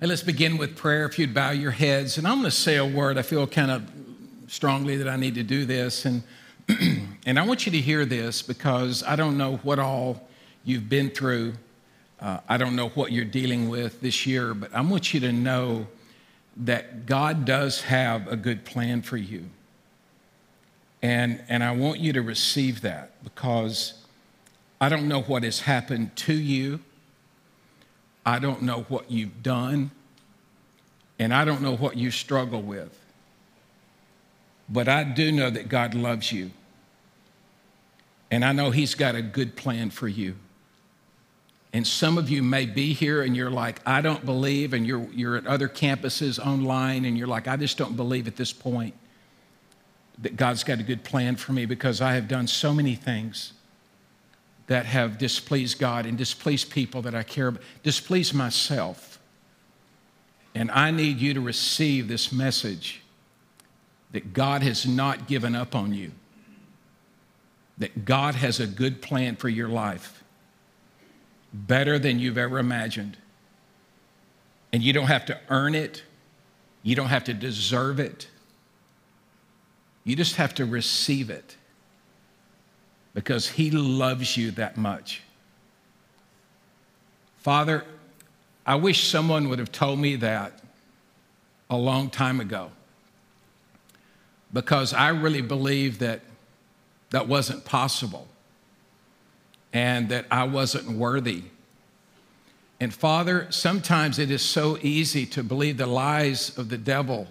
Hey, let's begin with prayer. If you'd bow your heads, and I'm going to say a word. I feel kind of strongly that I need to do this, and and I want you to hear this because I don't know what all you've been through. Uh, I don't know what you're dealing with this year, but I want you to know that God does have a good plan for you. And, and I want you to receive that because I don't know what has happened to you. I don't know what you've done, and I don't know what you struggle with. But I do know that God loves you. And I know He's got a good plan for you. And some of you may be here and you're like, I don't believe, and you're, you're at other campuses online and you're like, I just don't believe at this point that God's got a good plan for me because I have done so many things that have displeased God and displeased people that I care about, displeased myself. And I need you to receive this message that God has not given up on you, that God has a good plan for your life, better than you've ever imagined. And you don't have to earn it, you don't have to deserve it, you just have to receive it because He loves you that much. Father, I wish someone would have told me that a long time ago because I really believe that that wasn't possible and that I wasn't worthy. And Father, sometimes it is so easy to believe the lies of the devil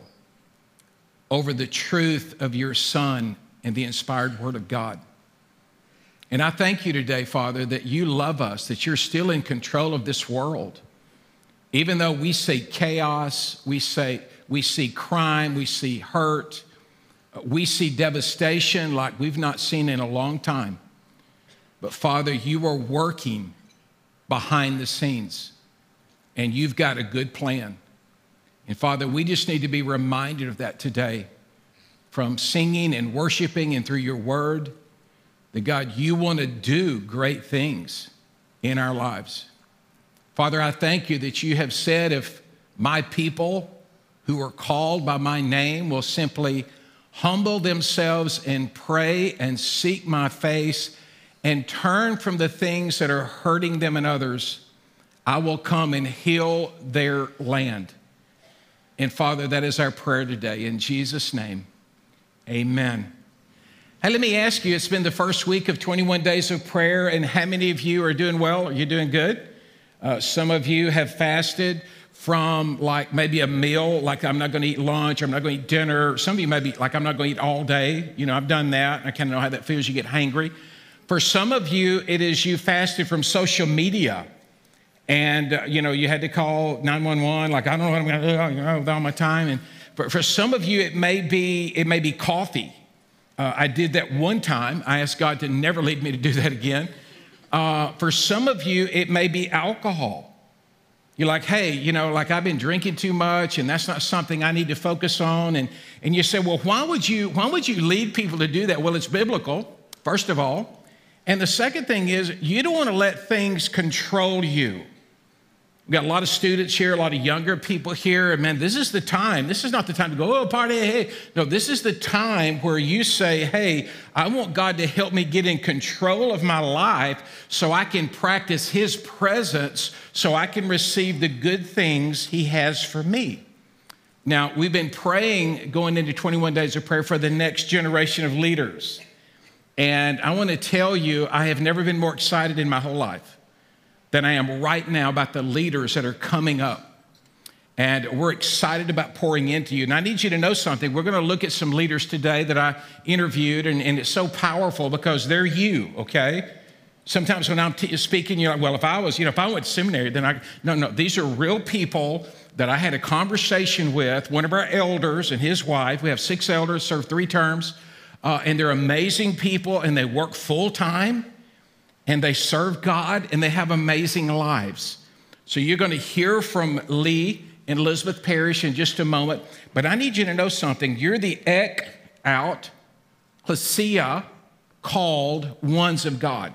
over the truth of your Son and the inspired Word of God. And I thank you today, Father, that you love us, that you're still in control of this world. Even though we see chaos, we, say, we see crime, we see hurt, we see devastation like we've not seen in a long time. But Father, you are working behind the scenes, and you've got a good plan. And Father, we just need to be reminded of that today from singing and worshiping and through your word that God, you want to do great things in our lives. Father, I thank you that you have said if my people who are called by my name will simply humble themselves and pray and seek my face and turn from the things that are hurting them and others, I will come and heal their land. And Father, that is our prayer today. In Jesus' name, amen. Hey, let me ask you, it's been the first week of 21 days of prayer, and how many of you are doing well? Are you doing good? Uh, some of you have fasted from like maybe a meal, like I'm not going to eat lunch, I'm not going to eat dinner. Some of you may be like, I'm not going to eat all day. You know, I've done that. I kind of know how that feels. You get hangry. For some of you, it is you fasted from social media. And, uh, you know, you had to call 911, like, I don't know what I'm going to do, you know, with all my time. And for, for some of you, it may be, it may be coffee. Uh, I did that one time. I asked God to never lead me to do that again. Uh, for some of you, it may be alcohol. You're like, hey, you know, like I've been drinking too much, and that's not something I need to focus on. And, and you say, well, why would you why would you lead people to do that? Well, it's biblical, first of all. And the second thing is, you don't want to let things control you. We've got a lot of students here, a lot of younger people here. And man, this is the time. This is not the time to go, oh, party, hey. No, this is the time where you say, hey, I want God to help me get in control of my life so I can practice His presence, so I can receive the good things He has for me. Now, we've been praying going into 21 days of prayer for the next generation of leaders. And I want to tell you, I have never been more excited in my whole life than I am right now about the leaders that are coming up. And we're excited about pouring into you. And I need you to know something. We're going to look at some leaders today that I interviewed, and, and it's so powerful because they're you, okay? Sometimes when I'm t- speaking, you're like, well, if I was, you know, if I went to seminary, then I, no, no, these are real people that I had a conversation with, one of our elders and his wife. We have six elders, serve three terms, uh, and they're amazing people, and they work full time and they serve God and they have amazing lives. So you're going to hear from Lee and Elizabeth Parish in just a moment. But I need you to know something. You're the ek out, Hosea, called ones of God.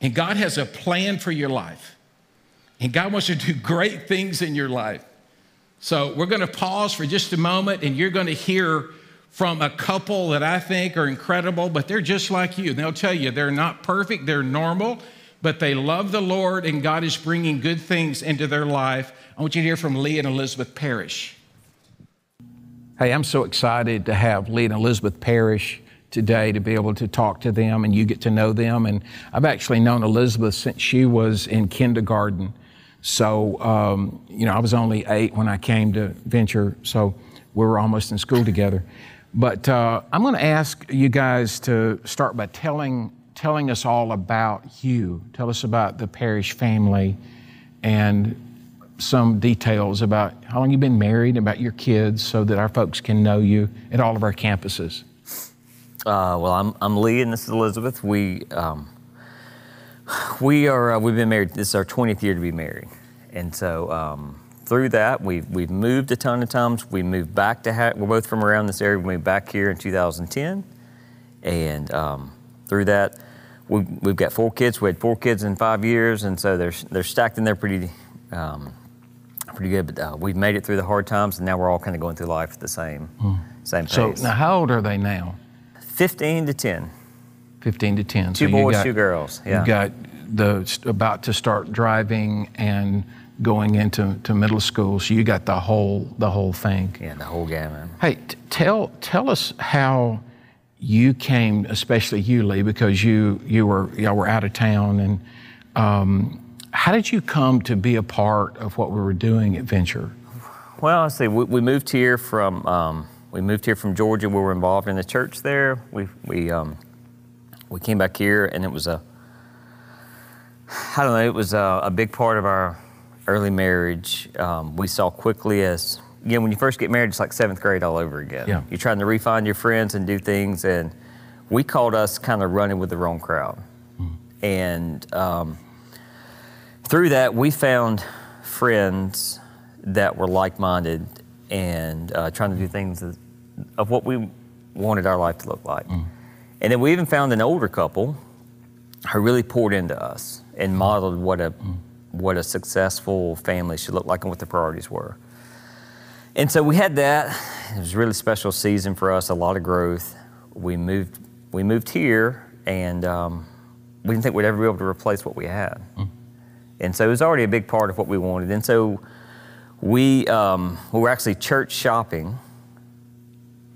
And God has a plan for your life. And God wants to do great things in your life. So we're going to pause for just a moment, and you're going to hear from a couple that I think are incredible, but they're just like you. They'll tell you they're not perfect, they're normal, but they love the Lord, and God is bringing good things into their life. I want you to hear from Lee and Elizabeth Parish. Hey, I'm so excited to have Lee and Elizabeth Parish today to be able to talk to them and you get to know them. And I've actually known Elizabeth since she was in kindergarten. So, um, you know, I was only eight when I came to Venture, so we were almost in school together. But uh, I'm going to ask you guys to start by telling, telling us all about you. Tell us about the Parish family and some details about how long you've been married, about your kids, so that our folks can know you at all of our campuses. Uh, well, I'm, I'm Lee and this is Elizabeth. We, um, we are, uh, we've been married, this is our 20th year to be married. And so um, through that, we've, we've moved a ton of times. We moved back to, ha- we're both from around this area. We moved back here in 2010. And um, through that, we, we've got four kids. We had four kids in five years. And so they're, they're stacked in there pretty, um, pretty good. But uh, we've made it through the hard times, and now we're all kind of going through life at the same, mm. same pace. So now, how old are they now? 15 to 10. 15 to 10. Two so boys, got, two girls. Yeah. You've got the about to start driving and going into to middle school. So you got the whole the whole thing. Yeah, the whole gamut. Hey, t- tell tell us how you came, especially you, Lee, because you you were y'all were out of town, and um, how did you come to be a part of what we were doing at Venture? Well, I say we, we moved here from um, we moved here from Georgia. We were involved in the church there. We we um, we came back here, and it was a I don't know. It was a, a big part of our early marriage. Um, we saw quickly as again when you first get married, it's like seventh grade all over again. Yeah. You're trying to refine your friends and do things, and we called us kind of running with the wrong crowd, mm. and um, through that we found friends that were like-minded and uh, trying to do things of what we wanted our life to look like. Mm. And then we even found an older couple who really poured into us and modeled what a mm. What a successful family should look like and what the priorities were. And so we had that. It was a really special season for us, a lot of growth. We moved we moved here, and um, we didn't think we'd ever be able to replace what we had. Mm. And so it was already a big part of what we wanted. And so we, um, we were actually church shopping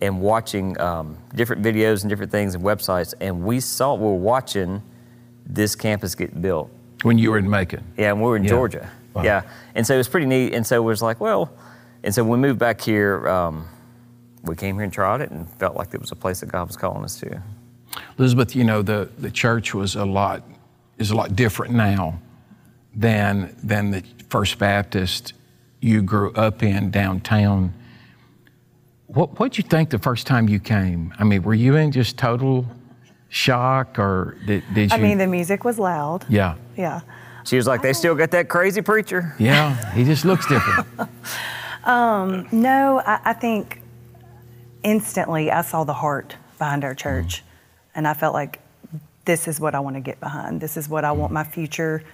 and watching um, different videos and different things and websites, and we saw, we were watching this campus get built. When you were in Macon? Yeah, and we were in yeah. Georgia. Wow. Yeah. And so it was pretty neat. And so it was like, well, and so when we moved back here, um, we came here and tried it and felt like it was a place that God was calling us to. Elizabeth, you know, the, the church was a lot, is a lot different now than, than the First Baptist you grew up in downtown. What what'd you think the first time you came? I mean, were you in just total shock, or did, did you? I mean, the music was loud. Yeah. Yeah. She was like, "They still got that crazy preacher." Yeah, he just looks different. um, no, I, I, think instantly I saw the heart behind our church, mm. and I felt like this is what I want to get behind. This is what I want my future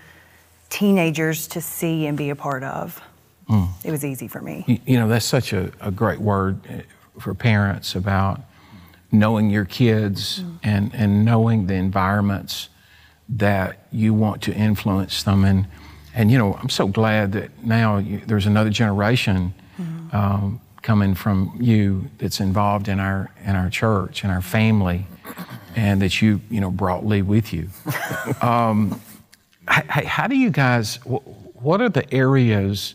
teenagers to see and be a part of. Mm. It was easy for me. You, you know, that's such a, a, great word eh, for parents about knowing your kids mm. and, and knowing the environments that you want to influence them. And, and you know, I'm so glad that now you, there's another generation mm. um, coming from you that's involved in our, in our church and our family and that you, you know, brought Lee with you. um, hey, how do you guys, what are the areas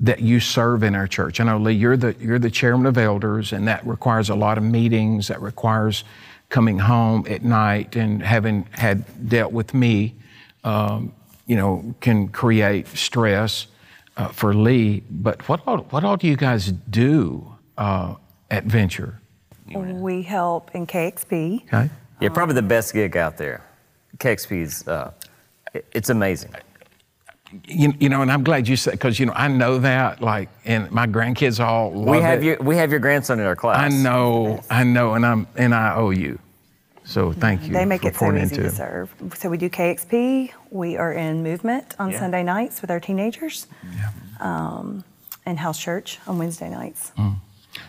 that you serve in our church. I know, Lee, you're the, you're the chairman of elders, and that requires a lot of meetings, that requires coming home at night and having had dealt with me, um, you know, can create stress uh, for Lee. But what all, what all do you guys do uh, at Venture? We help in KXP. Okay. Yeah, probably the best gig out there. KXP is, uh, it's amazing you, you know, and I'm glad you said because you know I know that like, and my grandkids all love we have it. your we have your grandson in our class. I know, I know, and I'm and I owe you. So thank you They make for it so easy into to serve. So we do KXP. We are in movement on Yeah. Sunday nights with our teenagers, yeah. um, and house church on Wednesday nights.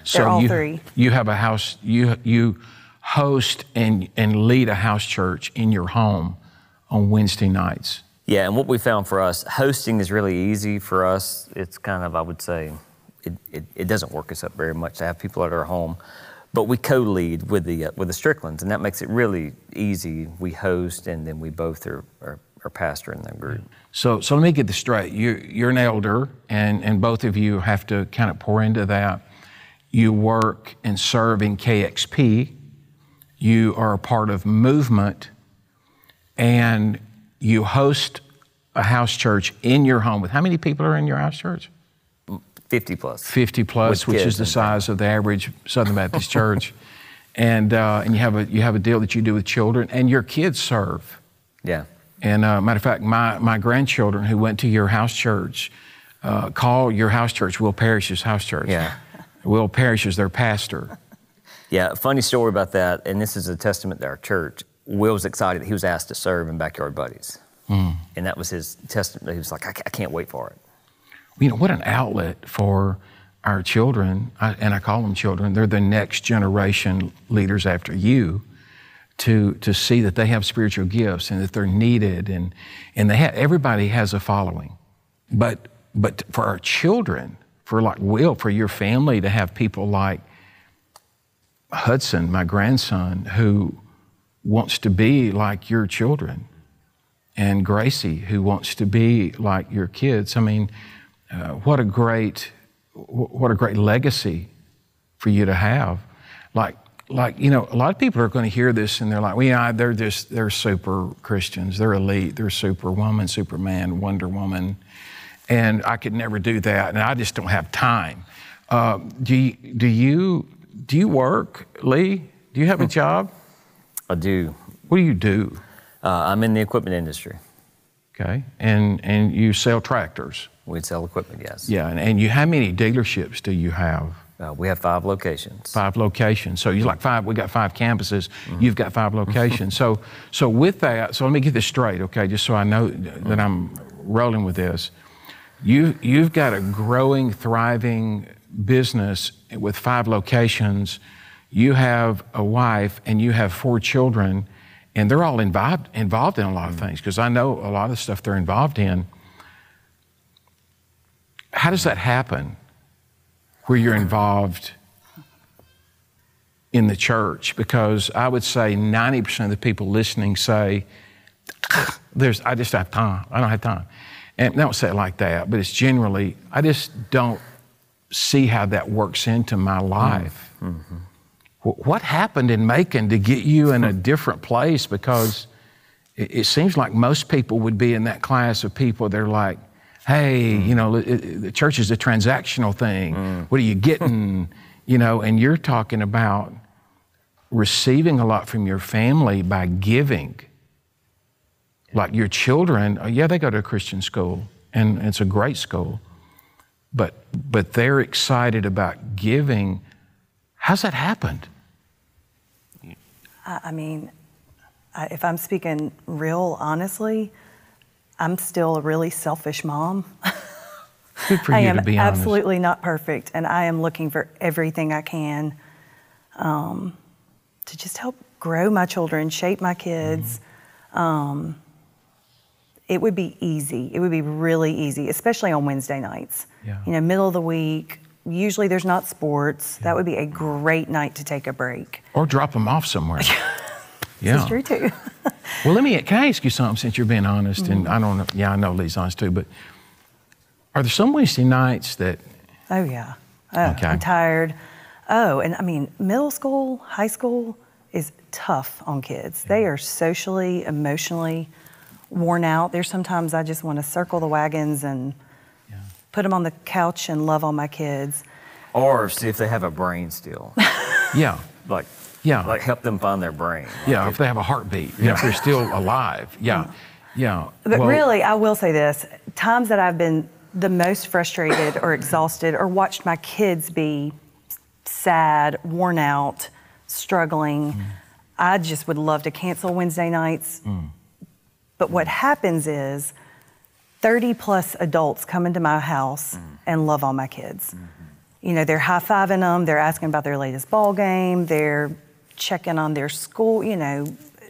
So all you, three. You have a house. You you host and and lead a house church in your home on Wednesday nights. Yeah, and what we found for us, hosting is really easy for us. It's kind of, I would say, it, it, it doesn't work us up very much to have people at our home. But we co-lead with the uh, with the Stricklands, and that makes it really easy. We host, and then we both are, are, pastor in that group. So so let me get this straight. You you're an elder, and and both of you have to kind of pour into that. You work and serve in KXP. You are a part of movement, and you host a house church in your home with how many people are in your house church? 50 plus. 50 plus, which is the size of the average Southern Baptist church. And, uh, and you, have a, you have a deal that you do with children, and your kids serve. Yeah. And uh, matter of fact, my, my grandchildren who went to your house church uh, call your house church Will Parish's house church. Yeah. Will Parish is their pastor. Yeah, funny story about that, and this is a testament to our church. Will was excited. That he was asked to serve in Backyard Buddies. Hmm. And that was his testament. He was like, I I can't wait for it. You know, what an outlet for our children, I, and I call them children, they're the next generation leaders after you. To, to see that they have spiritual gifts and that they're needed and, and they have, everybody has a following. But, but for our children, for like Will, for your family to have people like Hudson, my grandson, who wants to be like your children, and Gracie, who wants to be like your kids. I mean, uh, what a great, what a great legacy for you to have. Like, like you know, a lot of people are going to hear this and they're like, "Well, yeah, they're just they're super Christians. They're elite. They're Superwoman, Superman, Wonder Woman." And I could never do that, and I just don't have time. Uh, do you, do you do you work, Lee? Do you have a job? I do. What do you do? Uh, I'm in the equipment industry. Okay, and and you sell tractors. We sell equipment, yes. Yeah, and, and you how many dealerships do you have? Uh, we have five locations. Five locations. So you like five. We got five campuses. You've got five locations. so so with that, so let me get this straight, okay? Just so I know that I'm rolling with this. You you've got a growing, thriving business with five locations. You have a wife and you have four children, and they're all involved involved in a lot of things because I know a lot of stuff they're involved in. How does that happen? Where you're involved in the church? Because I would say 90% of the people listening say, "There's, I just have time. I don't have time." And they don't say it like that, but it's generally, I just don't see how that works into my mm-hmm. life. Wh- What happened in Macon to get you in a different place? Because it, seems like most people would be in that class of people. They're like, "Hey, you know, it- it- the church is a transactional thing. What are you getting?" you know, and you're talking about receiving a lot from your family by giving. Like your children, uh, yeah, they go to a Christian school, and it's a great school, but but they're excited about giving. How's that happened? I, mean, I, if I'm speaking real honestly, I'm still a really selfish mom. Good for I you am to be honest. absolutely not perfect, and I am looking for everything I can um, to just help grow my children, shape my kids. Um, it would be easy. It would be really easy, especially on Wednesday nights. Yeah. You know, middle of the week. Usually there's not sports. That would be a great night to take a break. Or drop them off somewhere. yeah. That's true too. Well, let me. Can I ask you something? Since you're being honest, and Mm-hmm. I don't know. Yeah, I know Lee's honest too. But are there some Wednesday nights that? Oh yeah. Oh, Okay. I'm tired. Oh, and I mean, middle school, high school is tough on kids. They are socially, emotionally worn out. There's sometimes I just want to circle the wagons and put them on the couch and love on my kids. Or see if they have a brain still. Yeah. like, Yeah. like help them find their brain. Yeah. If they have a heartbeat. Yeah. If they're still alive. Yeah. Yeah. But Well, really, I will say this times that I've been the most frustrated or exhausted or watched my kids be sad, worn out, struggling, mm. I just would love to cancel Wednesday nights. Mm. But what happens is 30 plus adults come into my house and love on my kids. You know, they're high fiving them, they're asking about their latest ball game, they're checking on their school, you know,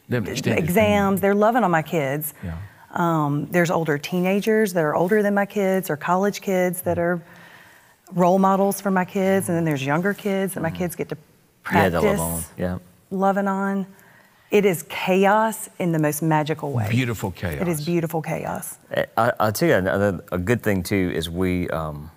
exams, they're loving on my kids. Yeah. Um, there's older teenagers that are older than my kids, or college kids that are role models for my kids, and then there's younger kids that my kids get to Yeah, practice they love on. Yeah. loving on. It is chaos in the most magical way. Beautiful chaos. It is beautiful chaos. I, I'll tell you another, a good thing too is we, um,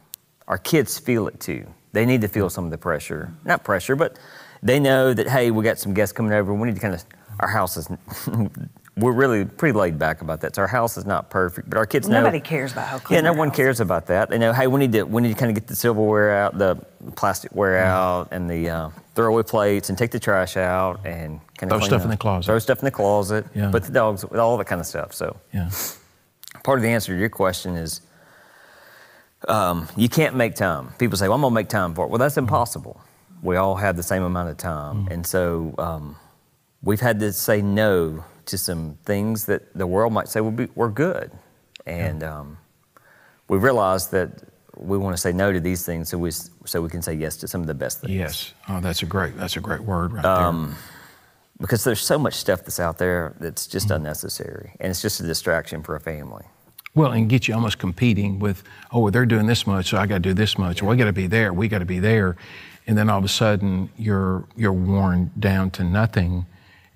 our kids feel it too. They need to feel some of the pressure, not pressure, but they know that hey, we got some guests coming over. We need to kind of, our house is, we're really pretty laid back about that. So our house is not perfect, but our kids know. Nobody cares about how clean Yeah, no one house cares about that. They know, hey, we need to we need to kind of get the silverware out, the plasticware out, and the uh, throwaway plates, and take the trash out, and kind of Throw of stuff in the closet. Throw stuff in the closet. Yeah. Put the dogs with all that kind of stuff. So Yeah. part of the answer to your question is um, you can't make time. People say, well, I'm going to make time for it. Well, that's impossible. We all have the same amount of time. And so um, we've had to say no to some things that the world might say were good. And um, we realized that we want to say no to these things so we, so we can say yes to some of the best things. Yes. Oh, that's a great. That's a great word right there. Because there's so much stuff that's out there that's just unnecessary. And it's just a distraction for a family. Well, and get you almost competing with, oh, well, they're doing this much, so I got to do this much. Well, we got to be there. We got to be there, and then all of a sudden you're you're worn down to nothing.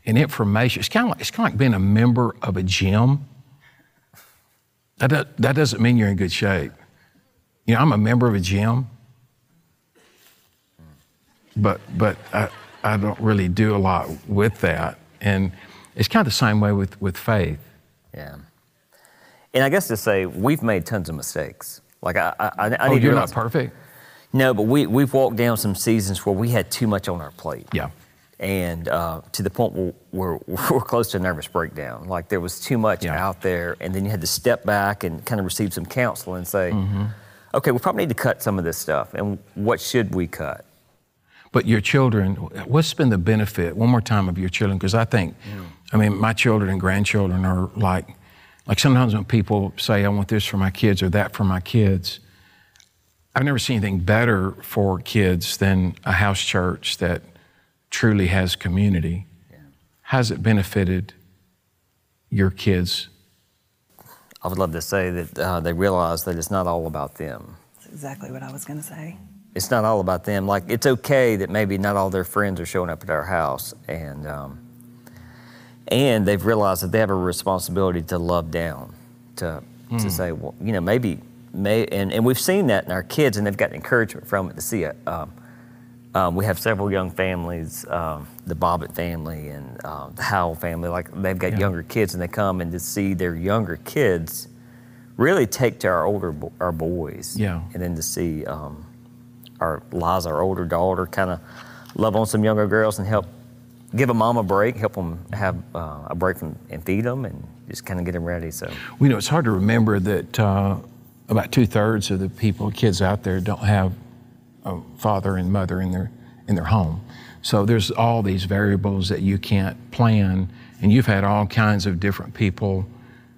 And information, it's kind of like it's kind of like being a member of a gym. That do- that doesn't mean you're in good shape. You know, I'm a member of a gym, but but I, I don't really do a lot with that, and it's kind of the same way with with faith. Yeah. And I guess to say we've made tons of mistakes. Like I, I, I Oh, need to oh, you're realize, not perfect. No, but we we've walked down some seasons where we had too much on our plate. Yeah. And uh, to the point where we're, we're close to a nervous breakdown. Like there was too much Yeah. out there, and then you had to step back and kind of receive some counsel and say, Mm-hmm. okay, we probably need to cut some of this stuff. And what should we cut? But your children, what's been the benefit, one more time, of your children? Because I think, I mean, my children and grandchildren are like, like sometimes when people say, I want this for my kids or that for my kids, I've never seen anything better for kids than a house church that truly has community. Has it benefited your kids? I would love to say that uh, they realize that it's not all about them. That's exactly what I was going to say. it's not all about them. Like it's okay that maybe not all their friends are showing up at our house, and um, and they've realized that they have a responsibility to love down, to to say, well, you know, maybe may and, and we've seen that in our kids, and they've gotten encouragement from it to see it. Um, um, we have several young families, um, the Bobbitt family and uh, the Howell family. Like they've got Yeah. younger kids, and they come and to see their younger kids really take to our older bo- our boys. Yeah. And then to see um, our Liza, our older daughter, kind of love on some younger girls and help give a mom a break, help them have uh, a break from and feed them, and just kind of get them ready. So We know it's hard to remember that uh, about two thirds of the people, kids out there, don't have a father and mother in their in their home. So there's all these variables that you can't plan, and you've had all kinds of different people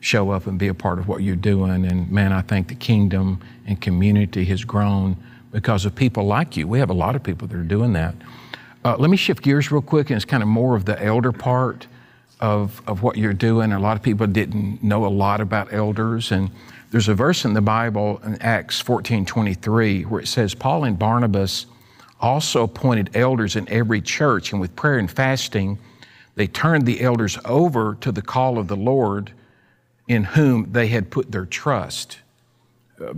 show up and be a part of what you're doing. And man, I think the kingdom and community has grown because of people like you. We have a lot of people that are doing that. Uh, let me shift gears real quick, and it's kind of more of the elder part of, of what you're doing. A lot of people didn't know a lot about elders. And there's a verse in the Bible in Acts 14 23 where it says, Paul and Barnabas also appointed elders in every church, and with prayer and fasting, they turned the elders over to the call of the Lord in whom they had put their trust.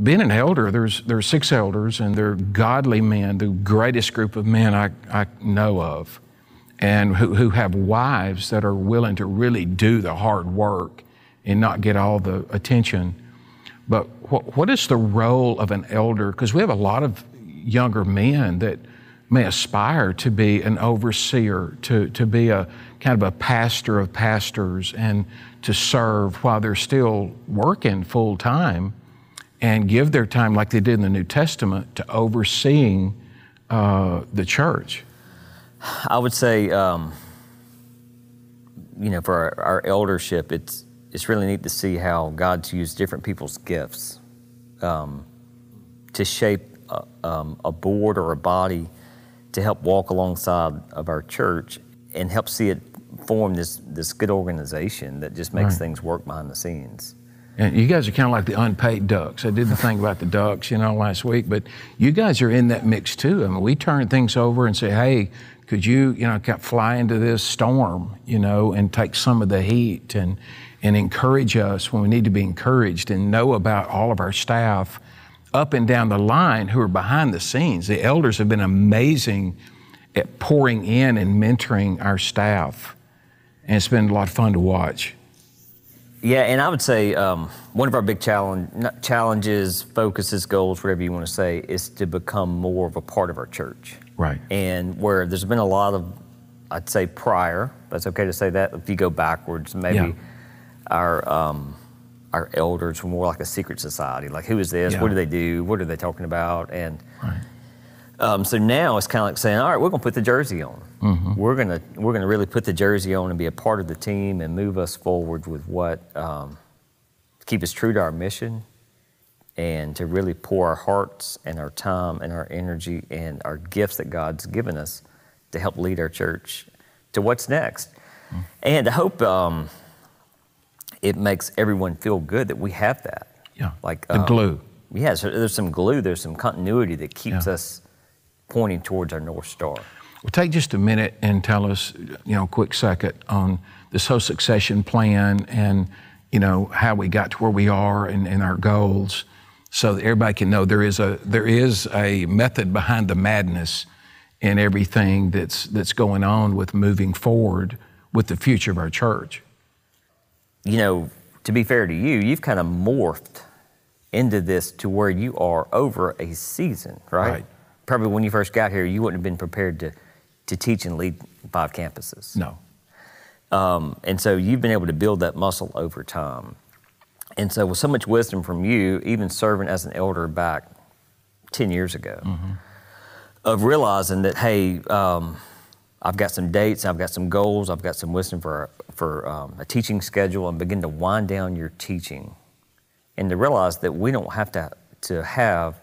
Being an elder, there's, there's six elders, and they're godly men, the greatest group of men I, I know of and who, who have wives that are willing to really do the hard work and not get all the attention. But what, what is the role of an elder? Because we have a lot of younger men that may aspire to be an overseer, to, to be a kind of a pastor of pastors, and to serve while they're still working full time and give their time, like they did in the New Testament, to overseeing uh, the church. I would say um, you know, for our, our eldership, it's it's really neat to see how God's used different people's gifts um, to shape a, um, a board or a body to help walk alongside of our church and help see it form this this good organization that just makes Right. things work behind the scenes. And you guys are kind of like the unpaid ducks. I did the thing about the ducks, you know, last week, but you guys are in that mix too. I mean, we turn things over and say, hey, could you, you know, fly into this storm, you know, and take some of the heat and, and encourage us when we need to be encouraged and know about all of our staff up and down the line who are behind the scenes. The elders have been amazing at pouring in and mentoring our staff. And it's been a lot of fun to watch. Yeah, and I would say um, one of our big challenge, challenges, focuses, goals, whatever you want to say, is to become more of a part of our church. Right. And where there's been a lot of, I'd say prior, that's okay to say that. If you go backwards, maybe Yeah. our um, our elders were more like a secret society. Like, who is this? Yeah. What do they do? What are they talking about? And Right. um, so now it's kind of like saying, all right, we're going to put the jersey on. Mm-hmm. We're going to we're going to really put the jersey on and be a part of the team and move us forward with what um, keep us true to our mission and to really pour our hearts and our time and our energy and our gifts that God's given us to help lead our church to what's next. And I hope um, it makes everyone feel good that we have that. Yeah. Like the um, glue. yeah, so there's some glue, there's some continuity that keeps Yeah. us pointing towards our North Star. Well, take just a minute and tell us, you know, a quick second on this whole succession plan and, you know, how we got to where we are and, and our goals so that everybody can know there is a there is a method behind the madness in everything that's that's going on with moving forward with the future of our church. You know, to be fair to you, you've kind of morphed into this to where you are over a season, right? Right. Probably when you first got here, you wouldn't have been prepared to, to teach and lead five campuses. No. Um, and so you've been able to build that muscle over time. And so, with so much wisdom from you, even serving as an elder back 10 years ago, of realizing that, hey, um, I've got some dates, I've got some goals, I've got some wisdom for, for um, a teaching schedule, and begin to wind down your teaching. And to realize that we don't have to, to have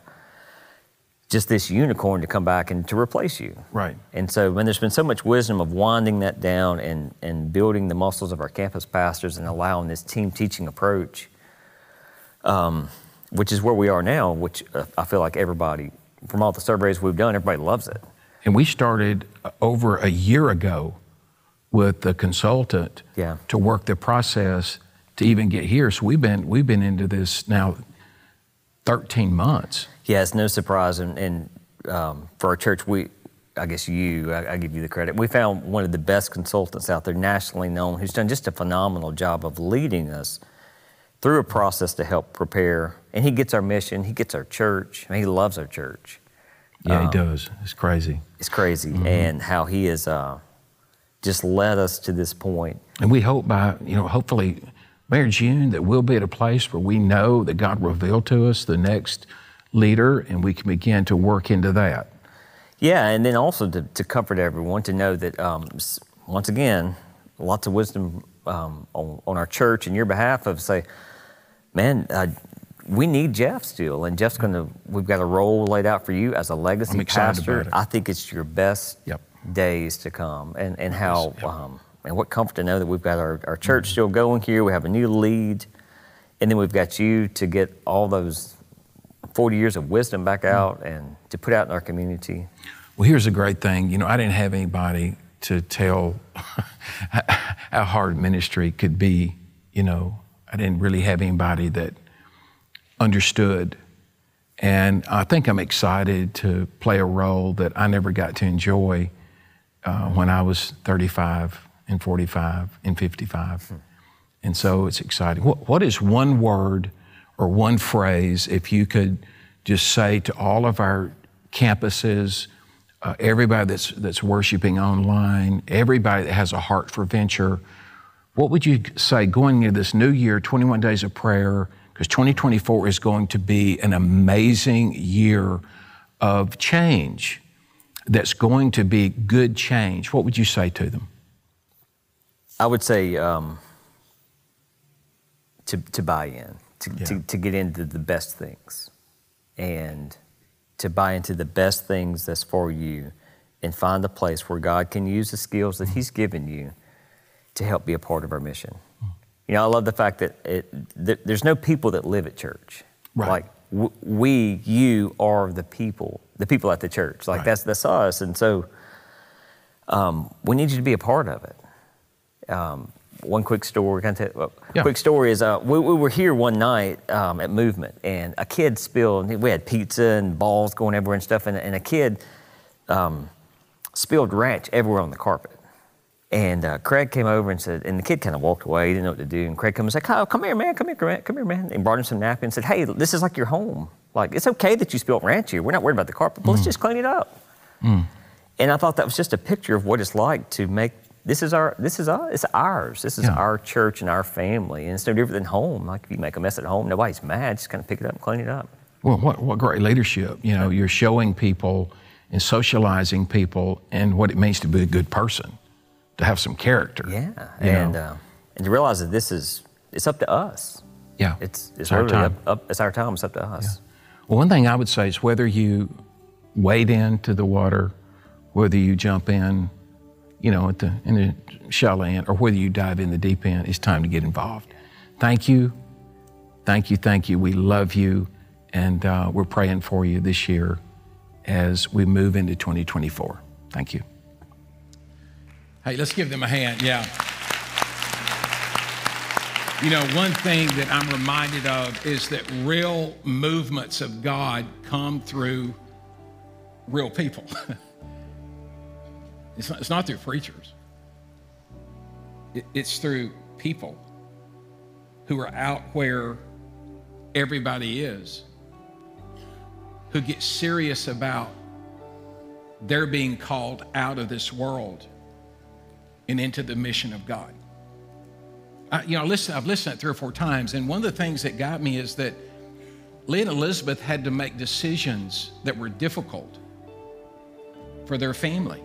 just this unicorn to come back and to replace you. Right. And so, when there's been so much wisdom of winding that down and, and building the muscles of our campus pastors and allowing this team teaching approach, um, which is where we are now, which uh, I feel like everybody, from all the surveys we've done, everybody loves it. And we started uh, over a year ago with the consultant Yeah. to work the process to even get here. So we've been we've been into this now 13 months. Yeah, it's no surprise. And, and um, for our church, we, I guess you, I, I give you the credit. We found one of the best consultants out there, nationally known, who's done just a phenomenal job of leading us through a process to help prepare. And he gets our mission, he gets our church, and he loves our church. Yeah, Um, he does. It's crazy. It's crazy, and how he has uh, just led us to this point. And we hope by, you know, hopefully May or June that we'll be at a place where we know that God revealed to us the next leader and we can begin to work into that. Yeah, and then also to, to comfort everyone to know that um, once again, lots of wisdom um, on, on our church and your behalf of say, man, uh, we need Jeff still, and Jeff's going to. We've got a role laid out for you as a legacy pastor. I think it's your best Yep. days to come, and and how Yep. um, and what comfort to know that we've got our, our church still going here. We have a new lead, and then we've got you to get all those. 40 years of wisdom back out and to put out in our community. Well, here's a great thing. You know, I didn't have anybody to tell how hard ministry could be. You know, I didn't really have anybody that understood. And I think I'm excited to play a role that I never got to enjoy uh, when I was 35 and 45 and 55. And so it's exciting. What, what is one word or one phrase, if you could just say to all of our campuses, uh, everybody that's, that's worshiping online, everybody that has a heart for venture, what would you say going into this new year, 21 days of prayer? Because 2024 is going to be an amazing year of change that's going to be good change. What would you say to them? I would say um, to, to buy in, to, Yeah. to, to get into the best things, and to buy into the best things that's for you, and find a place where God can use the skills that He's given you to help be a part of our mission. You know, I love the fact that it, th- there's no people that live at church. Right. Like w- we, you are the people, the people at the church. Like Right. that's that's us, and so um, we need you to be a part of it. Um, one quick story, can I tell, well, Yeah. quick story is uh, we, we were here one night um, at Movement, and a kid spilled. We had pizza and balls going everywhere and stuff, and, and a kid um, spilled ranch everywhere on the carpet. And uh, Craig came over and said, and the kid kind of walked away. He didn't know what to do. And Craig comes and said, Kyle, come here, man, come here, Grant, come here, man. And brought him some napkins and said, hey, this is like your home. Like, it's okay that you spilled ranch here. We're not worried about the carpet, but let's mm. just clean it up. Mm. And I thought that was just a picture of what it's like to make this is our this is our, it's ours. This is Yeah. our church and our family. And it's no different than home. Like if you make a mess at home, nobody's mad. Just kind of pick it up and clean it up. Well, what, what great leadership. You know, you're showing people and socializing people and what it means to be a good person, to have some character. Yeah. And uh, and to realize that this is it's up to us. yeah. It's it's, It's our time. Up, up it's our time. It's up to us. Well, one thing I would say is whether you wade into the water, whether you jump in, you know, at the in the shallow end, or whether you dive in the deep end, it's time to get involved. Thank you, thank you, thank you. We love you, and uh, we're praying for you this year as we move into 2024. Thank you. Hey, let's give them a hand. Yeah. You know, one thing that I'm reminded of is that real movements of God come through real people. it's, not, it's not through preachers, It- it's through people who are out where everybody is, who get serious about their being called out of this world and into the mission of God. I, you know, listen, I've listened to it three or four times, and one of the things that got me is that Lee and Elizabeth had to make decisions that were difficult for their family.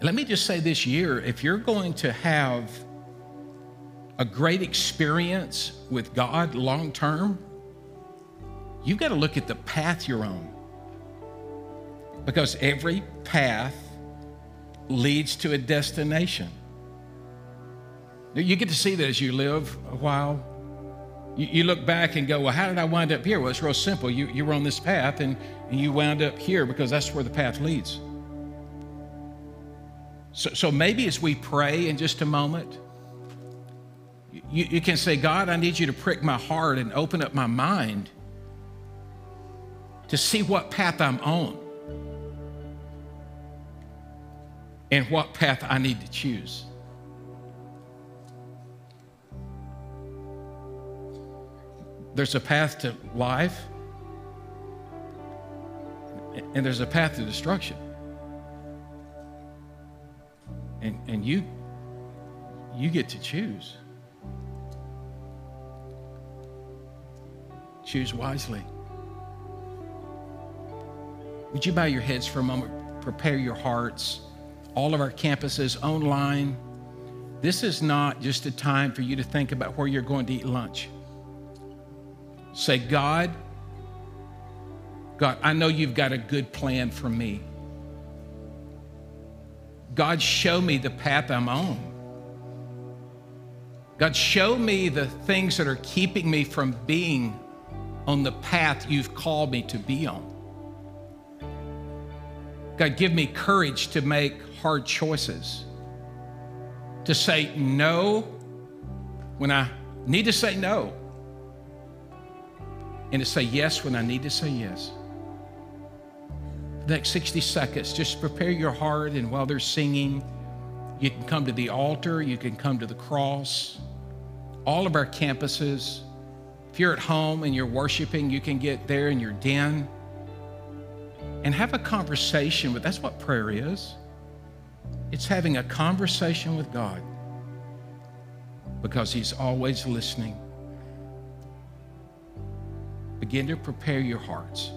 Let me just say this year if you're going to have a great experience with God long term, you've got to look at the path you're on. Because every path leads to a destination. You get to see that as you live a while. You, you look back and go, well, how did I wind up here? Well, it's real simple. You, you were on this path and, and you wound up here because that's where the path leads. So, so maybe as we pray in just a moment, you, you can say, God, I need you to prick my heart and open up my mind to see what path I'm on and what path I need to choose. There's a path to life, and there's a path to destruction. And, and you, you get to choose. Choose wisely. Would you bow your heads for a moment? Prepare your hearts. All of our campuses online. This is not just a time for you to think about where you're going to eat lunch. Say, God, God, I know you've got a good plan for me. God, show me the path I'm on. God, show me the things that are keeping me from being on the path you've called me to be on. God, give me courage to make hard choices, to say no when I need to say no, and to say yes when I need to say yes. The next 60 seconds, just prepare your heart, and while they're singing, you can come to the altar, you can come to the cross. All of our campuses, if you're at home and you're worshiping, you can get there in your den and have a conversation with that's what prayer is. It's having a conversation with God because He's always listening. Begin to prepare your hearts.